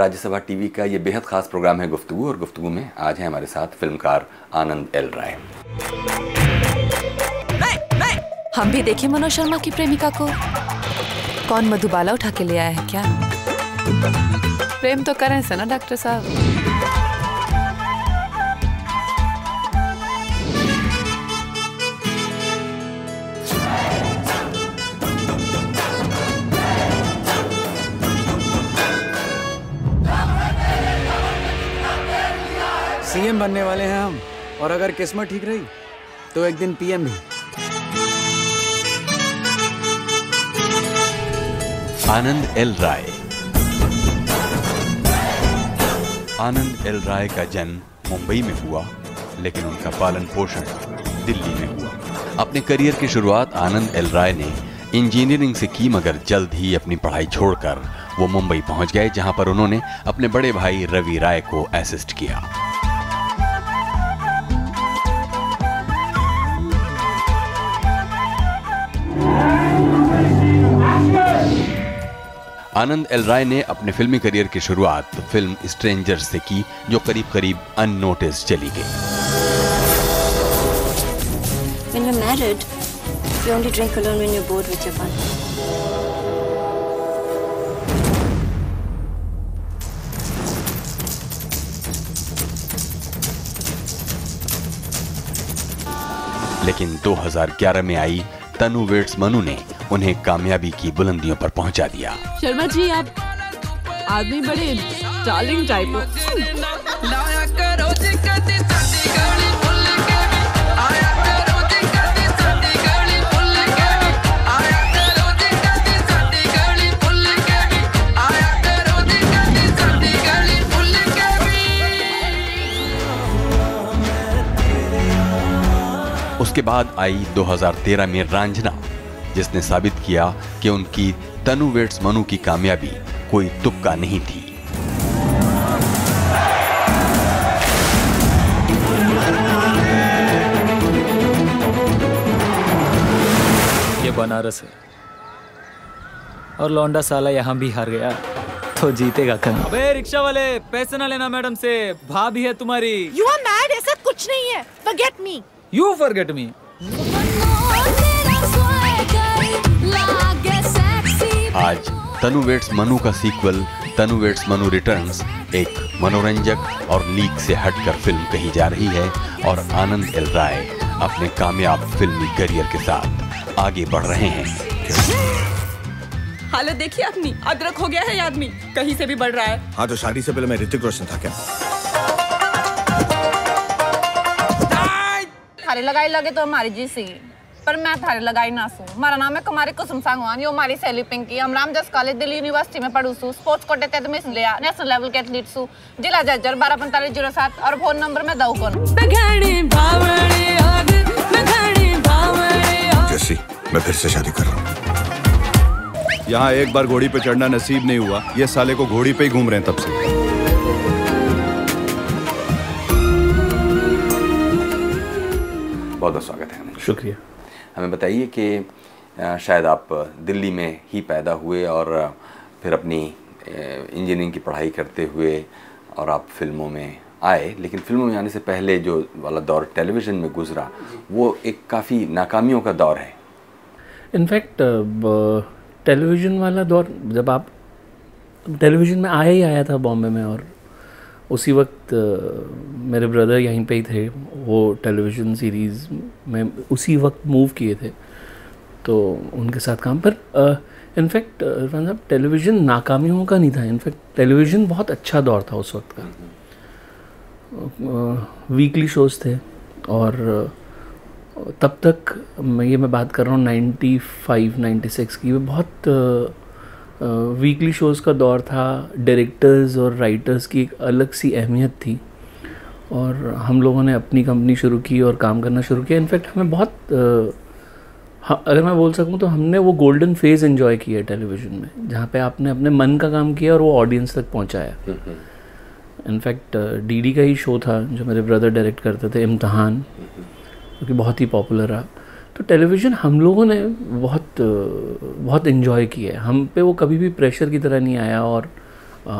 Rajya Sabha TV का ये बेहद खास प्रोग्राम है गुफ्तु और गुफ्तु में आज है हमारे साथ फिल्मकार आनंद एल राय। हम भी देखे मनोज शर्मा की प्रेमिका को। कौन मधुबाला उठा के ले आया है क्या? प्रेम तो करें से ना डॉक्टर साहब? सीएम बनने वाले हैं हम। और अगर किस्मत ठीक रही तो एक दिन पीएम भी। आनंद एल राय। आनंद एल राय का जन्म मुंबई में हुआ, लेकिन उनका पालन पोषण दिल्ली में हुआ। अपने करियर की शुरुआत आनंद एल राय ने इंजीनियरिंग से की, मगर जल्द ही अपनी पढ़ाई छोड़कर वो मुंबई पहुँच गए, जहाँ पर उन्होंने अपने बड़े भाई रवि राय को असिस्ट किया। आनंद एल राय ने अपने फिल्मी करियर की शुरुआत फ़िल्म स्ट्रेंजर से की जो करीब करीब अननोटिस चली गई When you're married, you only drink alone when you're bored with your partner. लेकिन 2011 में आई तनु वेट्स मनु ने उन्हें कामयाबी की बुलंदियों पर पहुँचा दिया। शर्मा जी आप आदमी बड़े डार्लिंग टाइप उसके बाद आई 2013 में रांझना। जिसने साबित किया कि उनकी तनु वेट्स मनु की कामयाबी कोई तुक्का नहीं थी। ये बनारस है। और लौंडा साला यहाँ भी हार गया तो जीतेगा कहाँ? अबे रिक्शा वाले पैसे ना लेना मैडम से। भाभी है तुम्हारी। यू आर मैड ऐसा कुछ नहीं है। Forget me you forget me आज तनु वेट्स मनु का sequel Tanu weds Manu returns एक मनोरंजक और लीक से हटकर फ़िल्म कही जा रही है और आनंद एल राय अपने कामयाब फिल्मी करियर के साथ आगे बढ़ रहे हैं। हालत देखिए अपनी अदरक हो गया है ये आदमी कहीं से भी बढ़ रहा है। हाँ तो शादी से पहले मैं ऋतिक रोशन था क्या? थारी लगाई लगे तो हमारी जी सी। पर मैं थारी लगाई ना सू। हमारा नाम है कुमारी कुसुम सांगवान यो हमारी सहेली पिंकी। हम रामजस कॉलेज दिल्ली यूनिवर्सिटी में पढ़ू सू। स्पोर्ट्स कोटे तहत मिस लिया नेशनल लेवल के एथलीट सू। जिला जज्जर बारह पैंतालीस ज़ीरो सात और फ़ोन नंबर में दऊ कौन? जैसी मैं फिर से शादी कर रहा हूँ। यहाँ एक बार घोड़ी पे चढ़ना नसीब नहीं हुआ। ये साले को घोड़ी पे ही घूम रहे हैं तब से। बहुत बहुत स्वागत है। शुक्रिया। हमें बताइए कि शायद आप दिल्ली में ही पैदा हुए और फिर अपनी इंजीनियरिंग की पढ़ाई करते हुए और आप फ़िल्मों में आए। लेकिन फ़िल्मों में आने से पहले जो वाला दौर टेलीविज़न में गुजरा वो एक काफ़ी नाकामियों का दौर है। इनफैक्ट टेलीविज़न वाला दौर जब आप टेलीविज़न में आया ही आया था बॉम्बे में और उसी वक्त मेरे ब्रदर यहीं पे ही थे। वो टेलीविज़न सीरीज़ में उसी वक्त मूव किए थे। तो उनके साथ काम। पर इनफैक्ट इरफान साहब टेलीविज़न नाकामियों का नहीं था। इनफैक्ट टेलीविज़न बहुत अच्छा दौर था उस वक्त का। वीकली शोज़ थे। और तब तक मैं, ये मैं बात कर रहा हूँ नाइन्टी फाइव नाइन्टी सिक्स की। बहुत वीकली शोज़ का दौर था डायरेक्टर्स और राइटर्स की एक अलग सी अहमियत थी। और हम लोगों ने अपनी कंपनी शुरू की और काम करना शुरू किया। इनफैक्ट हमें बहुत हाँ अगर मैं बोल सकूँ तो हमने वो गोल्डन फ़ेज़ एंजॉय किया टेलीविज़न में जहाँ पे आपने अपने मन का काम किया और वो ऑडियंस तक पहुँचाया। इनफैक्ट डीडी का ही शो था जो मेरे ब्रदर डायरेक्ट करते थे इम्तहान जो कि बहुत ही पॉपुलर रहा। तो टेलीविज़न हम लोगों ने बहुत बहुत इन्जॉय किया है। हम पे वो कभी भी प्रेशर की तरह नहीं आया और अ,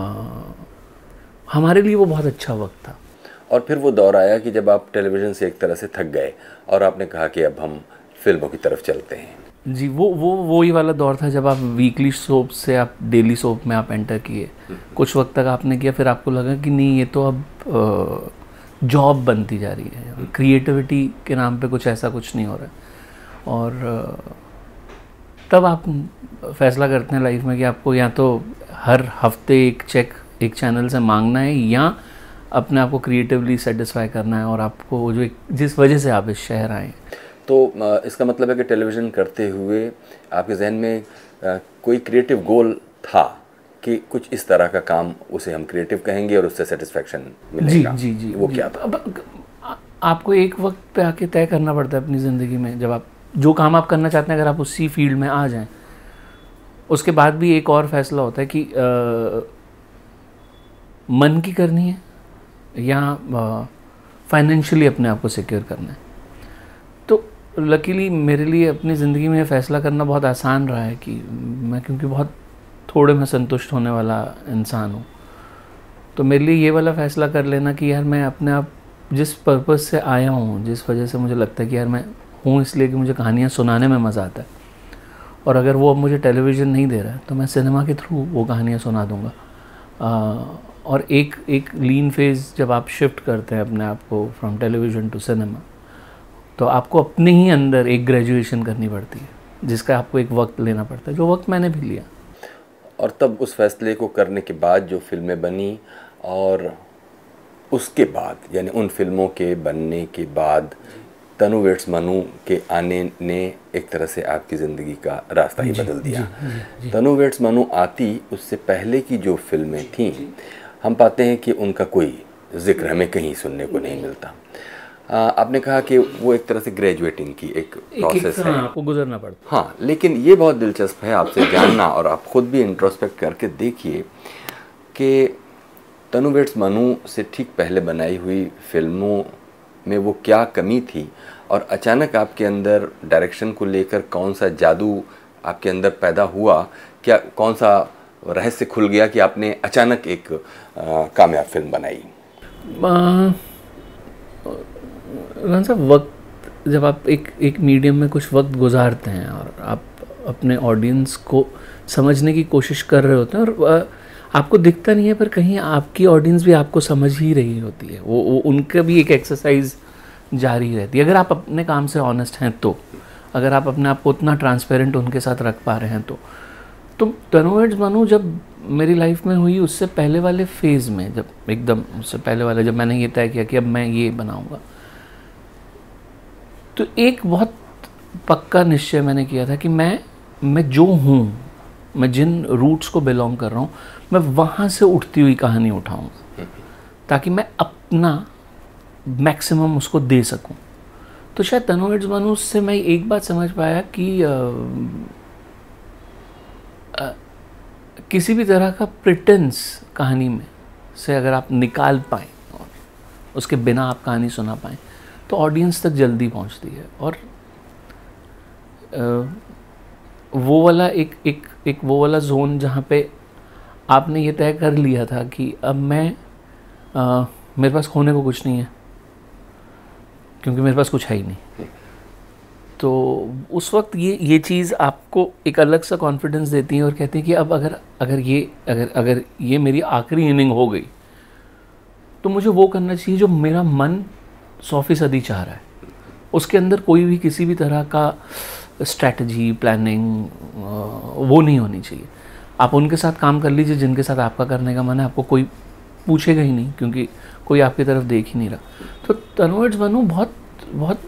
हमारे लिए वो बहुत अच्छा वक्त था। और फिर वो दौर आया कि जब आप टेलीविज़न से एक तरह से थक गए और आपने कहा कि अब हम फ़िल्मों की तरफ़ चलते हैं। जी वो वो वो ही वाला दौर था जब आप वीकली सोप से आप डेली सोप में आप एंटर किए। कुछ वक्त तक आपने किया फिर आपको लगा कि नहीं ये तो अब जॉब बनती जा रही है। क्रिएटिविटी के नाम पे कुछ ऐसा कुछ नहीं हो रहा। है और तब आप फैसला करते हैं लाइफ में कि आपको या तो हर हफ़्ते एक चेक एक चैनल से मांगना है या अपने आप को क्रिएटिवली सेटिस्फाई करना है और आपको जो एक जिस वजह से आप इस शहर आए तो इसका मतलब है कि टेलीविज़न करते हुए आपके जहन में कोई क्रिएटिव गोल था कि कुछ इस तरह का काम उसे हम क्रिएटिव कहेंगे और उससे सेटिस्फेक्शन मिलेगा? जी जी जी वो जी। क्या था? अब आपको एक वक्त पे आके तय करना पड़ता है अपनी ज़िंदगी में जब आप जो काम आप करना चाहते हैं अगर आप उसी फ़ील्ड में आ जाएँ। उसके बाद भी एक और फैसला होता है कि अ, मन की करनी है या फाइनेंशियली अपने आप को सिक्योर करना है। तो लकीली मेरे लिए अपनी ज़िंदगी में फैसला करना बहुत आसान रहा है कि मैं क्योंकि बहुत थोड़े में संतुष्ट होने वाला इंसान हूँ। तो मेरे लिए ये वाला फैसला कर लेना कि यार मैं अपने आप जिस पर्पज़ से आया हूँ जिस वजह से मुझे लगता है कि यार मैं हूँ इसलिए कि मुझे कहानियाँ सुनाने में मज़ा आता है। और अगर वो अब मुझे टेलीविज़न नहीं दे रहा है तो मैं सिनेमा के थ्रू वो कहानियाँ सुना दूँगा। और एक एक लीन फ़ेज़ जब आप शिफ्ट करते हैं अपने आप को फ्रॉम टेलीविज़न टू सिनेमा तो आपको अपने ही अंदर एक ग्रेजुएशन करनी पड़ती है, जिसका आपको एक वक्त लेना पड़ता है, जो वक्त मैंने भी लिया। और तब उस फैसले को करने के बाद जो फ़िल्में बनी और उसके बाद, यानी उन फ़िल्मों के बनने के बाद तनु वेट्स मनु के आने ने एक तरह से आपकी ज़िंदगी का रास्ता ही बदल दिया। तनु वेट्स मनु आती उससे पहले की जो फ़िल्में थीं हम पाते हैं कि उनका कोई ज़िक्र हमें कहीं सुनने को नहीं मिलता। आ, आपने कहा कि वो एक तरह से ग्रेजुएटिंग की एक एक एक प्रोसेस है आपको गुजरना पड़ता हाँ। लेकिन ये बहुत दिलचस्प है आपसे जानना और आप खुद भी इंट्रोस्पेक्ट करके देखिए कि तनु वेट्स मनु से ठीक पहले बनाई हुई फ़िल्मों में वो क्या कमी थी? और अचानक आपके अंदर डायरेक्शन को लेकर कौन सा जादू आपके अंदर पैदा हुआ? क्या, कौन सा रहस्य खुल गया कि आपने अचानक एक कामयाब फ़िल्म बनाई? साहब, वक्त, जब आप एक एक मीडियम में कुछ वक्त गुजारते हैं और आप अपने ऑडियंस को समझने की कोशिश कर रहे होते हैं और आपको दिखता नहीं है पर कहीं आपकी ऑडियंस भी आपको समझ ही रही होती है। वो, वो उनका भी एक एक्सरसाइज जारी रहती है। अगर आप अपने काम से ऑनेस्ट हैं तो अगर आप अपने आप को उतना ट्रांसपेरेंट उनके साथ रख पा रहे हैं तो। तो तनुवर्ड्स मनु जब मेरी लाइफ में हुई उससे पहले वाले फ़ेज़ में जब एकदम उससे पहले वाले जब मैंने ये तय किया कि अब मैं ये बनाऊँगा तो एक बहुत पक्का निश्चय मैंने किया था कि मैं मैं जो हूँ मैं जिन रूट्स को बिलोंग कर रहा हूँ मैं वहाँ से उठती हुई कहानी उठाऊँगा ताकि मैं अपना मैक्सिमम उसको दे सकूँ। तो शायद तनुवर्ड्स मनु से मैं एक बात समझ पाया कि अ, अ, किसी भी तरह का प्रिटेंस कहानी में से अगर आप निकाल पाएँ उसके बिना आप कहानी सुना पाएँ तो ऑडियंस तक जल्दी पहुँचती है। और अ, वो वाला एक एक एक वो वाला जोन जहाँ पे आपने ये तय कर लिया था कि अब मैं अ, मेरे पास खोने को कुछ नहीं है क्योंकि मेरे पास कुछ है ही नहीं। तो उस वक्त ये ये चीज़ आपको एक अलग सा कॉन्फिडेंस देती है और कहती है कि अब अगर अगर ये अगर अगर ये मेरी आखिरी इनिंग हो गई तो मुझे वो करना चाहिए जो मेरा मन सौ फ़ीसदी चाह रहा है। उसके अंदर कोई भी किसी भी तरह का स्ट्रैटेजी प्लानिंग वो नहीं होनी चाहिए। आप उनके साथ काम कर लीजिए, जिनके साथ आपका करने का मन है, आपको कोई पूछेगा ही नहीं, क्योंकि कोई आपकी तरफ़ देख ही नहीं रहा। तो तनवर्ड्स बनू बहुत बहुत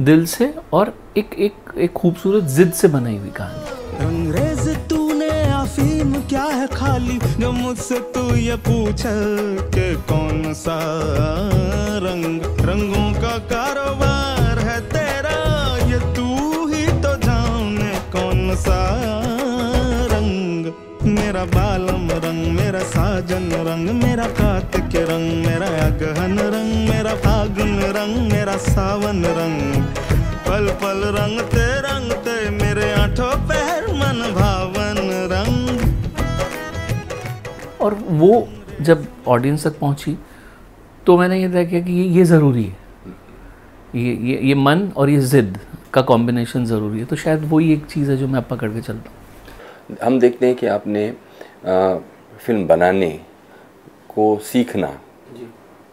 दिल से और एक एक एक खूबसूरत जिद से बनाई हुई कहानी। अंग्रेज़ तूने अफीम क्या है खाली? जो मुझसे तू ये पूछे कि कौन सा रंग? रंगों का कारोबार है तेरा, ये तू ही तो जाने कौन सा मेरा बालम रंग मेरा साजन रंग मेरा कार्तिक रंग मेरा अगहन रंग मेरा फागुन रंग मेरा सावन रंग। पल पल रंग ते रंग ते मेरे आठों पैर मन भावन रंग। और वो जब ऑडियंस तक पहुँची तो मैंने ये तय किया कि ये ये ज़रूरी है। ये ये ये मन और ये ज़िद का कॉम्बिनेशन ज़रूरी है। तो शायद वही एक चीज़ है जो मैं अब पकड़ के चलता हूँ। हम देखते हैं कि आपने आ, फ़िल्म बनाने को सीखना।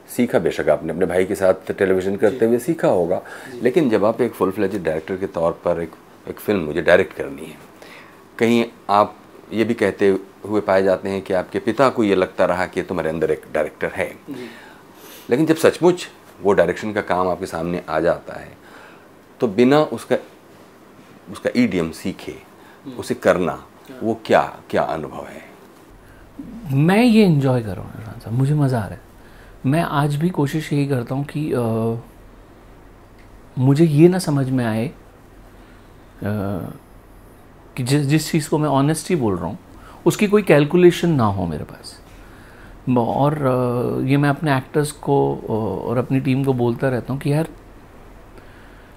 सीखा बेशक आपने अपने भाई के साथ टेलीविज़न करते हुए सीखा होगा। लेकिन जब आप एक फुल फ्लेज डायरेक्टर के तौर पर एक एक फ़िल्म मुझे डायरेक्ट करनी है कहीं आप ये भी कहते हुए पाए जाते हैं कि आपके पिता को ये लगता रहा कि तुम्हारे अंदर एक डायरेक्टर है। लेकिन जब सचमुच वो डायरेक्शन का काम आपके सामने आ जाता है तो बिना उसका उसका ईडियम सीखे उसे करना वो क्या क्या अनुभव है? मैं ये इन्जॉय कर रहा हूँ साहब मुझे मज़ा आ रहा है। मैं आज भी कोशिश यही करता हूँ कि अ, मुझे ये ना समझ में आए अ, कि जिस जिस चीज़ को मैं ऑनेस्टली बोल रहा हूँ उसकी कोई कैलकुलेशन ना हो मेरे पास। और ये मैं अपने एक्टर्स को और अपनी टीम को बोलता रहता हूँ कि यार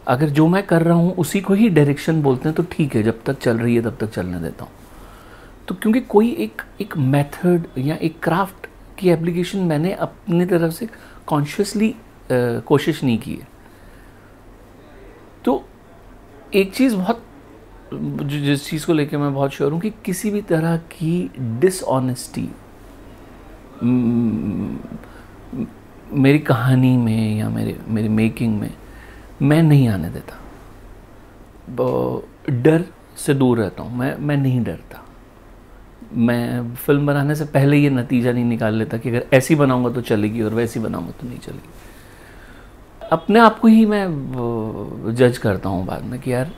अगर जो मैं कर रहा हूँ उसी को ही डायरेक्शन बोलते हैं तो ठीक है जब तक चल रही है तब तक चलने देता हूँ। तो क्योंकि कोई एक एक मेथड या एक क्राफ्ट की एप्लीकेशन मैंने अपनी तरफ़ से कॉन्शियसली कोशिश नहीं की है। तो एक चीज़ बहुत जिस चीज़ को लेकर मैं बहुत श्योर हूँ कि किसी भी तरह की डिसऑनेस्टी मेरी कहानी में या मेरे, मेरी मेकिंग में मैं नहीं आने देता। डर से दूर रहता हूँ। मैं मैं नहीं डरता। मैं फ़िल्म बनाने से पहले ये नतीजा नहीं निकाल लेता कि अगर ऐसी बनाऊँगा तो चलेगी और वैसी बनाऊँगा तो नहीं चलेगी। अपने आप को ही मैं जज करता हूँ बाद में कि यार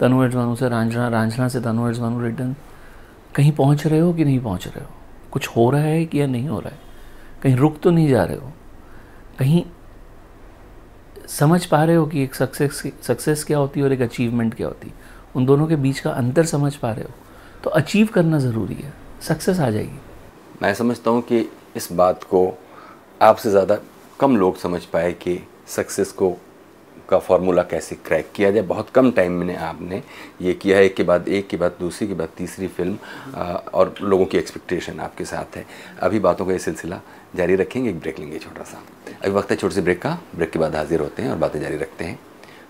तनु एडवानू से रांझना रांझना से तनु एडवानू रिटर्न कहीं पहुँच रहे हो कि नहीं पहुँच रहे हो? कुछ हो रहा है कि या नहीं हो रहा है? कहीं रुक तो नहीं जा रहे हो? कहीं समझ पा रहे हो कि एक सक्सेस सक्सेस क्या होती है और एक अचीवमेंट क्या होती है? उन दोनों के बीच का अंतर समझ पा रहे हो? तो अचीव करना ज़रूरी है सक्सेस आ जाएगी। मैं समझता हूँ कि इस बात को आपसे ज़्यादा कम लोग समझ पाए कि सक्सेस को का फॉर्मूला कैसे क्रैक किया जाए। बहुत कम टाइम में आपने ये किया है एक के बाद एक के बाद दूसरी के बाद तीसरी फ़िल्म आ, और लोगों की एक्सपेक्टेशन आपके साथ है। अभी बातों का ये सिलसिला जारी रखेंगे एक ब्रेक लेंगे छोटा सा। अभी वक्त है छोटे से ब्रेक का। ब्रेक के बाद हाजिर होते हैं और बातें जारी रखते हैं।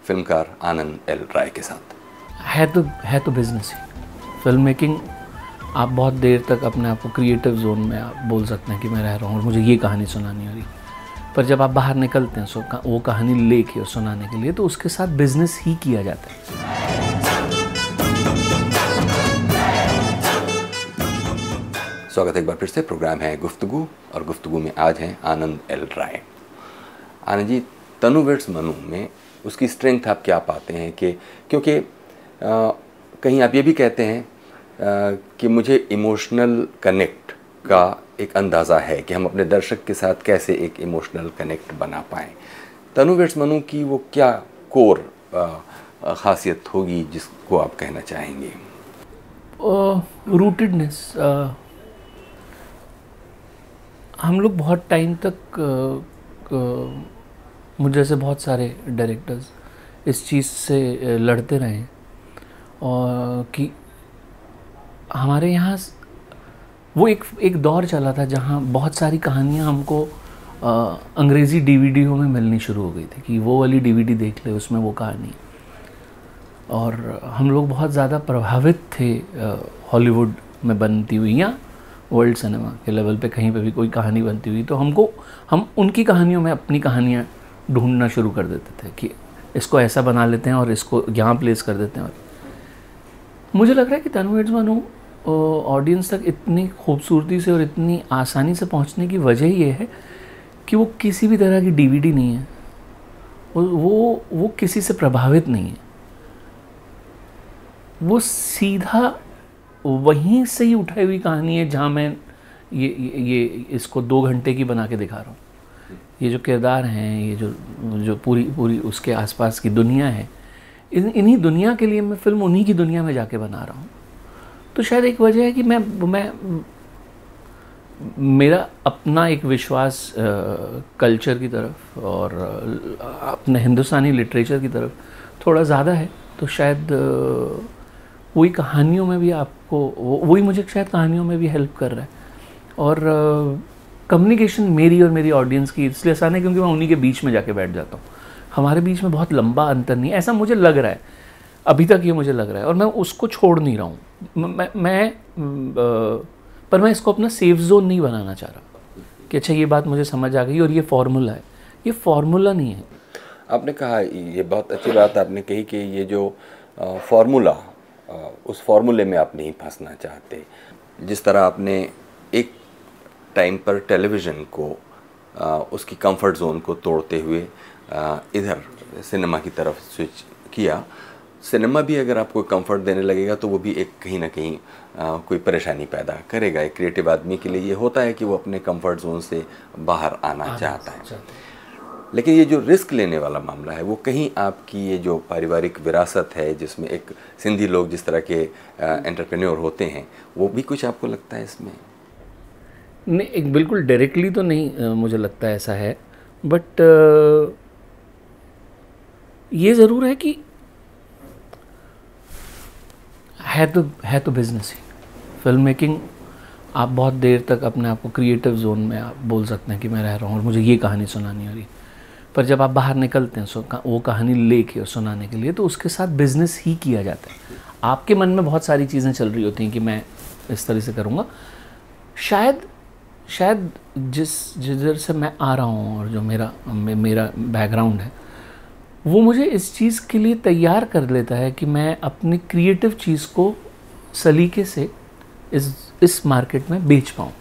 फिल्मकार आनंद एल राय के साथ। है तो है तो बिज़नेस ही। फ़िल्म मेकिंग आप बहुत देर तक अपने आप को क्रिएटिव जोन में आप बोल सकते हैं कि मैं रह रहा हूँ और मुझे ये कहानी सुनानी हो रही। पर जब आप बाहर निकलते हैं, सो वो कहानी लेके और सुनाने के लिए तो उसके साथ बिज़नेस ही किया जाता है। स्वागत एक बार फिर से। प्रोग्राम है गुफ्तगु और गुफ्तगु में आज हैं आनंद एल राय। आनंद जी, तनु मनु में उसकी स्ट्रेंथ आप क्या पाते हैं कि, क्योंकि कहीं आप ये भी कहते हैं अ, कि मुझे इमोशनल कनेक्ट का एक अंदाज़ा है कि हम अपने दर्शक के साथ कैसे एक इमोशनल कनेक्ट बना पाएँ। तनु वेट्स मनु की वो क्या कोर खासियत होगी जिसको आप कहना चाहेंगे? रूटेडनेस uh, uh, हम लोग बहुत टाइम तक अ, मुझ जैसे बहुत सारे डायरेक्टर्स इस चीज़ से लड़ते रहे। हैं और कि हमारे यहाँ वो एक एक दौर चला था जहाँ बहुत सारी कहानियाँ हमको अंग्रेज़ी डीवीडियों में मिलनी शुरू हो गई थी कि वो वाली डीवीडी देख ले, उसमें वो कहानी। और हम लोग बहुत ज़्यादा प्रभावित थे हॉलीवुड में बनती हुई या वर्ल्ड सिनेमा के लेवल पे कहीं पे भी कोई कहानी बनती हुई तो हमको, हम उनकी कहानियों में अपनी कहानियाँ ढूंढना शुरू कर देते थे कि इसको ऐसा बना लेते हैं और इसको यहाँ प्लेस कर देते हैं। और मुझे लग रहा है कि तनु एड्स मानो ऑडियंस तक इतनी खूबसूरती से और इतनी आसानी से पहुँचने की वजह ये है कि वो किसी भी तरह की डीवीडी नहीं है। वो वो किसी से प्रभावित नहीं है। वो सीधा वहीं से ही उठाई हुई कहानी है जहाँ मैं ये ये ये इसको दो घंटे की बना के दिखा रहा हूँ। ये जो किरदार हैं, ये जो जो पूरी पूरी उसके आसपास की दुनिया है इन, इन्हीं दुनिया के लिए मैं फ़िल्म उन्हीं की दुनिया में जाके बना रहा हूँ। तो शायद एक वजह है कि मैं मैं, मेरा अपना एक विश्वास कल्चर की तरफ़ और अपने हिंदुस्तानी लिटरेचर की तरफ़ थोड़ा ज़्यादा है। तो शायद वही कहानियों में भी आपको वही मुझे शायद कहानियों में भी हेल्प कर रहा है। और कम्युनिकेशन मेरी और मेरी ऑडियंस की, इसलिए आसान है क्योंकि मैं उन्हीं के बीच में जाके बैठ जाता हूँ। हमारे बीच में बहुत लंबा अंतर नहीं है ऐसा मुझे लग रहा है। अभी तक ये मुझे लग रहा है और मैं उसको छोड़ नहीं रहा हूँ। मैं मैं म, पर मैं इसको अपना सेफ़ जोन नहीं बनाना चाह रहा कि अच्छा ये बात मुझे समझ आ गई और ये फार्मूला है। ये फार्मूला नहीं है। आपने कहा ये बहुत अच्छी बात आपने कही कि ये जो फार्मूला उस फार्मूले में आप नहीं फंसना चाहते। जिस तरह आपने एक टाइम पर टेलीविज़न को आ, उसकी कंफर्ट जोन को तोड़ते हुए इधर सिनेमा की तरफ़ स्विच किया। सिनेमा भी अगर आपको कंफर्ट देने लगेगा तो वो भी एक कहीं ना कहीं आ, कोई परेशानी पैदा करेगा। एक क्रिएटिव आदमी के लिए ये होता है कि वो अपने कंफर्ट जोन से बाहर आना चाहता है। लेकिन ये जो रिस्क लेने वाला मामला है वो कहीं आपकी ये जो पारिवारिक विरासत है जिसमें एक सिंधी लोग जिस तरह के एंटरप्रेन्योर होते हैं वो भी कुछ आपको लगता है इसमें? नहीं, एक बिल्कुल डायरेक्टली तो नहीं मुझे लगता ऐसा है बट ये ज़रूर है कि है तो है तो बिज़नेस ही। फ़िल्म मेकिंग आप बहुत देर तक अपने आप को क्रिएटिव जोन में आप बोल सकते हैं कि मैं रह रहा हूँ और मुझे ये कहानी सुनानी हो रही पर जब आप बाहर निकलते हैं वो कहानी लेके और सुनाने के लिए तो उसके साथ बिज़नेस ही किया जाता है। आपके मन में बहुत सारी चीज़ें चल रही होती हैं कि मैं इस तरह से करूँगा। शायद शायद जिस जिधर से मैं आ रहा हूँ और जो मेरा मे, मेरा बैकग्राउंड है वो मुझे इस चीज़ के लिए तैयार कर लेता है कि मैं अपनी क्रिएटिव चीज़ को सलीके से इस इस मार्केट में बेच पाऊँ।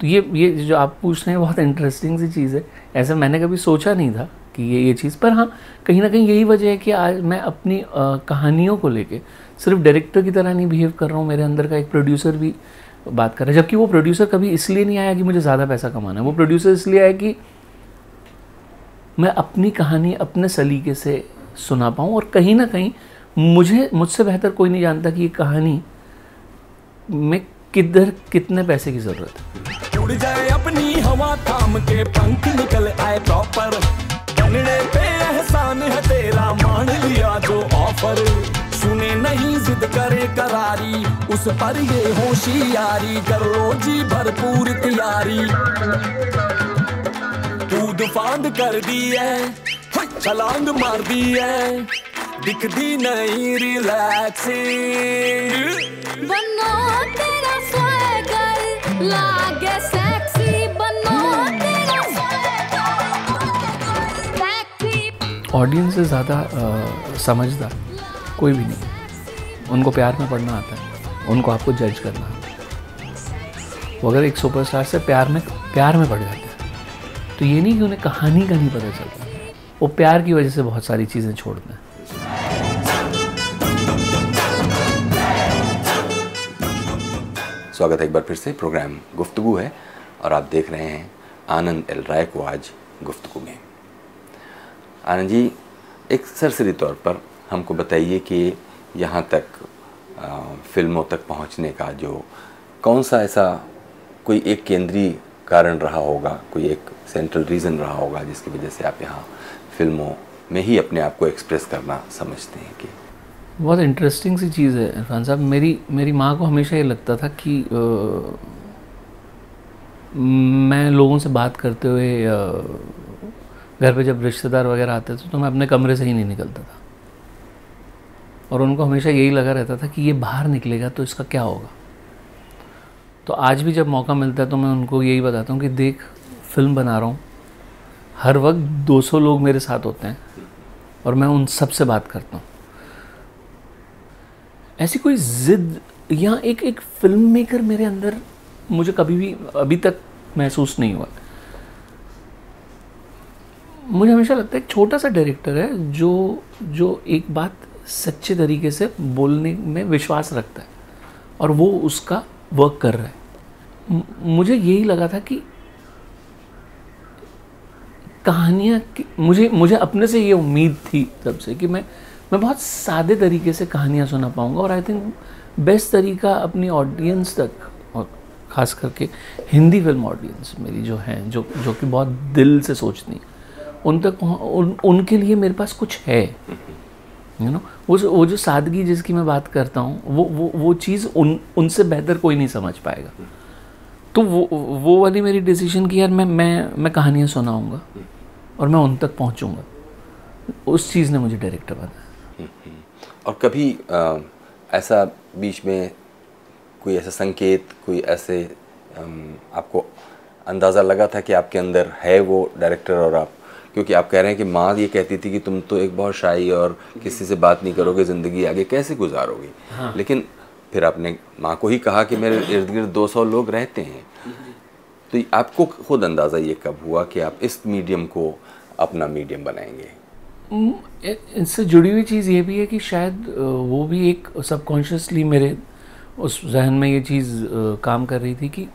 तो ये ये जो आप पूछ रहे हैं बहुत इंटरेस्टिंग सी चीज़ है। ऐसा मैंने कभी सोचा नहीं था कि ये ये चीज़ पर हाँ कहीं ना कहीं यही वजह है कि आज मैं अपनी अ, कहानियों को लेके सिर्फ़ डायरेक्टर की तरह नहीं बिहेव कर रहा हूँ। मेरे अंदर का एक प्रोड्यूसर भी बात कर रहा जबकि वो प्रोड्यूसर कभी इसलिए नहीं आया कि मुझे ज़्यादा पैसा कमाना है। वो प्रोड्यूसर इसलिए आया कि मैं अपनी कहानी अपने सलीके से सुना पाऊँ और कहीं ना कहीं मुझे, मुझसे बेहतर कोई नहीं जानता कि ये कहानी में किधर कितने पैसे की ज़रूरत है। जाए अपनी हवा, थाम के पंख निकल आए प्रॉपर पे एहसान है तेरा, मान लिया जो ऑफ़र सुने नहीं जिद करे करारी। उस पर ये होशियारी कर लो जी भरपूर तैयारी। कूद फांद कर दी है छलांग मार दी है दिखदी नहीं रिलैक्सिंग बनो तेरा स्वैगर लागे सेक्सी बनो ऑडियंस से ज़्यादा समझदार। कोई भी नहीं। उनको प्यार में पढ़ना आता है। उनको आपको जज करना आता है। वो अगर एक सुपरस्टार से प्यार में प्यार में पड़ जाते हैं तो ये नहीं कि उन्हें कहानी का नहीं पता चलता। वो प्यार की वजह से बहुत सारी चीज़ें छोड़ते हैं। स्वागत है एक बार फिर से। प्रोग्राम गुफ्तगु है और आप देख रहे हैं आनंद एल राय को आज गुफ्तगु में। आनंद जी, एक सरसरी तौर पर हमको बताइए कि यहाँ तक आ, फ़िल्मों तक पहुँचने का जो कौन सा ऐसा कोई एक केंद्रीय कारण रहा होगा कोई एक सेंट्रल रीज़न रहा होगा जिसकी वजह से आप यहाँ फ़िल्मों में ही अपने आप को एक्सप्रेस करना समझते हैं कि? बहुत इंटरेस्टिंग सी चीज़ है इरफान साहब। मेरी मेरी माँ को हमेशा ये लगता था कि अ, मैं लोगों से बात करते हुए घर पे जब रिश्तेदार वगैरह आते थे तो मैं अपने कमरे से ही नहीं निकलता था। और उनको हमेशा यही लगा रहता था कि ये बाहर निकलेगा तो इसका क्या होगा। तो आज भी जब मौका मिलता है तो मैं उनको यही बताता हूँ कि देख फ़िल्म बना रहा हूँ। हर वक्त 200 लोग मेरे साथ होते हैं और मैं उन सबसे बात करता हूँ। ऐसी कोई जिद या एक एक फ़िल्म मेकर मेरे अंदर मुझे कभी भी, अभी तक महसूस नहीं हुआ। मुझे हमेशा लगता है छोटा सा डायरेक्टर है जो जो एक बात सच्चे तरीके से बोलने में विश्वास रखता है और वो उसका वर्क कर रहा है। मुझे यही लगा था कि कहानियाँ मुझे मुझे अपने से ये उम्मीद थी तब से कि मैं मैं बहुत सादे तरीके से कहानियाँ सुना पाऊँगा और आई थिंक बेस्ट तरीका अपनी ऑडियंस तक और ख़ास करके हिंदी फ़िल्म ऑडियंस मेरी जो हैं जो जो कि बहुत दिल से सोचती उन तक उन, उनके लिए मेरे पास कुछ है। यू नो वो जो वो जो सादगी जिसकी मैं बात करता हूँ वो वो वो चीज़ उन उनसे बेहतर कोई नहीं समझ पाएगा। तो वो वो वाली मेरी डिसीज़न की यार मैं मैं मैं कहानियाँ सुनाऊँगा और मैं उन तक पहुँचूँगा। उस चीज़ ने मुझे डायरेक्टर बनाया। और कभी अ, ऐसा बीच में कोई ऐसा संकेत कोई ऐसे आपको अंदाज़ा लगा था कि आपके अंदर है वो डायरेक्टर और आप क्योंकि आप कह रहे हैं कि माँ ये कहती थी कि तुम तो एक बहुत शाई और किसी से बात नहीं करोगे ज़िंदगी आगे कैसे गुजारोगे? हाँ। लेकिन फिर आपने माँ को ही कहा कि मेरे इर्द गिर्द 200 लोग रहते हैं। तो आपको खुद अंदाज़ा ये कब हुआ कि आप इस मीडियम को अपना मीडियम बनाएँगे? इससे जुड़ी हुई चीज़ ये भी है कि शायद वो भी एक सबकॉन्शियसली मेरे उस जहन में ये चीज़ काम कर रही थी कि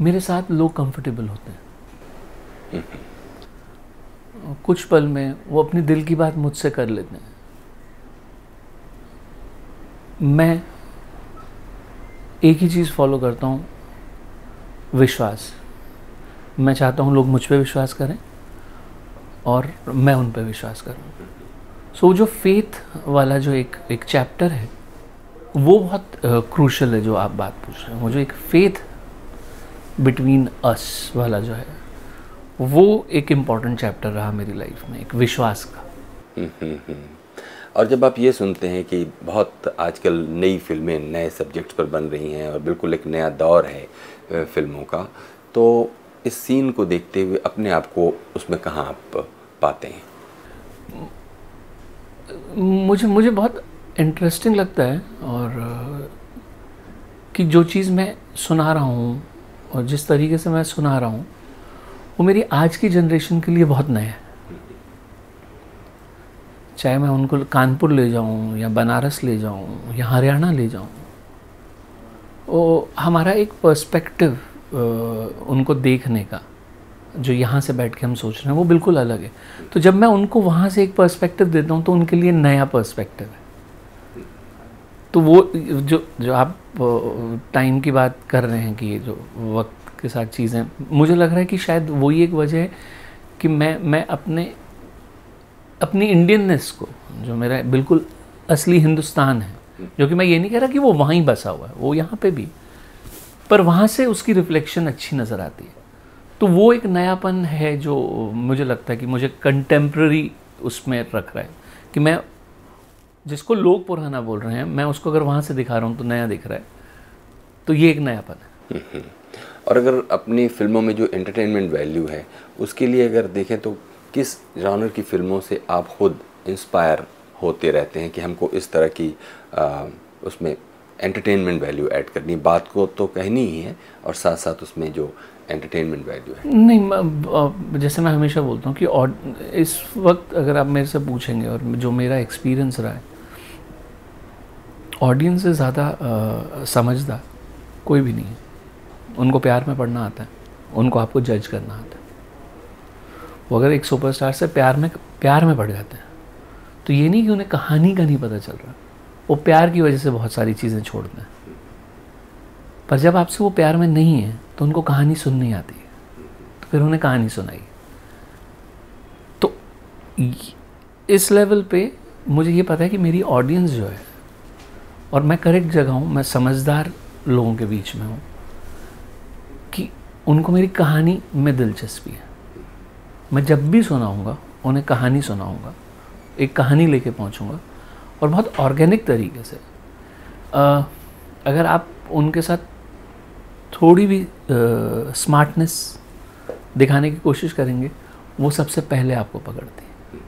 मेरे साथ लोग कंफर्टेबल होते हैं। कुछ पल में वो अपने दिल की बात मुझसे कर लेते हैं। मैं एक ही चीज़ फॉलो करता हूँ विश्वास। मैं चाहता हूँ लोग मुझ पर विश्वास करें और मैं उन पर विश्वास करूँ। सो so, जो फेथ वाला जो एक एक चैप्टर है वो बहुत क्रूशल uh, है जो आप बात पूछ रहे हैं। वो जो एक फेथ बिटवीन अस वाला जो है वो एक इंपॉर्टेंट चैप्टर रहा मेरी लाइफ में एक विश्वास का हम्म, हम्म, हम्म। और जब आप ये सुनते हैं कि बहुत आजकल नई फ़िल्में नए सब्जेक्ट्स पर बन रही हैं और बिल्कुल एक नया दौर है फ़िल्मों का तो इस सीन को देखते हुए अपने आप को उसमें कहाँ आप पाते हैं मुझे मुझे बहुत इंटरेस्टिंग लगता है और कि जो चीज़ मैं सुना रहा हूँ और जिस तरीके से मैं सुना रहा हूँ वो मेरी आज की जनरेशन के लिए बहुत नया है। चाहे मैं उनको कानपुर ले जाऊँ या बनारस ले जाऊँ या हरियाणा ले जाऊँ, वो हमारा एक पर्सपेक्टिव उनको देखने का, जो यहाँ से बैठ के हम सोच रहे हैं, वो बिल्कुल अलग है। तो जब मैं उनको वहाँ से एक पर्सपेक्टिव देता हूँ तो उनके लिए नया पर्सपेक्टिव है। तो वो, जो जो आप टाइम की बात कर रहे हैं कि ये जो वक्त के साथ चीज़ें। मुझे लग रहा है कि शायद वही एक वजह है कि मैं मैं अपने, अपनी इंडियननेस को, जो मेरा बिल्कुल असली हिंदुस्तान है, जो कि मैं ये नहीं कह रहा कि वो वहीं बसा हुआ है, वो यहाँ पे भी, पर वहाँ से उसकी रिफ्लेक्शन अच्छी नज़र आती है। तो वो एक नयापन है जो मुझे लगता है कि मुझे कंटेम्प्रेरी उसमें रख रहा है कि मैं जिसको लोग पुराना बोल रहे हैं, मैं उसको अगर वहाँ से दिखा रहा हूँ तो नया दिख रहा है। तो ये एक नयापन है। हम्म। और अगर अपनी फ़िल्मों में जो एंटरटेनमेंट वैल्यू है उसके लिए अगर देखें तो किस जॉनर की फ़िल्मों से आप खुद इंस्पायर होते रहते हैं कि हमको इस तरह की आ, उसमें एंटरटेनमेंट वैल्यू ऐड करनी बात को तो कहनी ही है और साथ साथ उसमें जो एंटरटेनमेंट वैल्यू है। नहीं जैसे मैं हमेशा बोलता हूँ कि इस वक्त अगर आप मेरे से पूछेंगे और जो मेरा एक्सपीरियंस रहा है ऑडियंस से ज़्यादा समझदार कोई भी नहीं है। उनको प्यार में पढ़ना आता है, उनको आपको जज करना आता है। वो अगर एक सुपरस्टार से प्यार में प्यार में पड़ जाते हैं तो ये नहीं कि उन्हें कहानी का नहीं पता चल रहा, वो प्यार की वजह से बहुत सारी चीज़ें छोड़ते हैं। पर जब आपसे वो प्यार में नहीं है तो उनको कहानी सुननी आती है तो फिर उन्हें कहानी सुनाई तो इस लेवल पे मुझे ये पता है कि मेरी ऑडियंस जो है, और मैं करेक्ट जगह हूँ, मैं समझदार लोगों के बीच में हूँ उनको मेरी कहानी में दिलचस्पी है। मैं जब भी सुनाऊँगा उन्हें कहानी सुनाऊँगा एक कहानी लेके पहुंचूँगा और बहुत ऑर्गेनिक तरीके से। अ, अगर आप उनके साथ थोड़ी भी स्मार्टनेस दिखाने की कोशिश करेंगे वो सबसे पहले आपको पकड़ती है।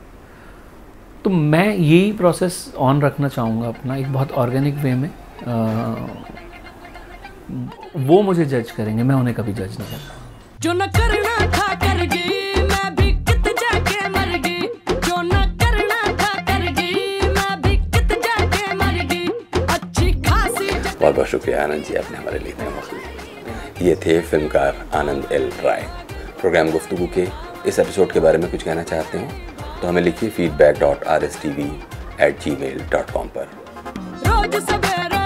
तो मैं यही प्रोसेस ऑन रखना चाहूँगा अपना एक बहुत ऑर्गेनिक वे में। अ, वो मुझे जज करेंगे मैं उन्हें कभी जज नहीं करूँगा जो न करना था कर गई मैं भी कित जाके मर गई जो न करना था कर गई मैं भी कित जाके मर गई अच्छी खासी बहुत बहुत शुक्रिया आनंद जी आपने हमारे लिए इतना वक्त दिया। ये थे फिल्मकार आनंद एल राय। प्रोग्राम गुफ्तु के इस एपिसोड के बारे में कुछ कहना चाहते हो तो हमें लिखिए feedback dot R S T V at G mail dot com पर। रोज सवेरे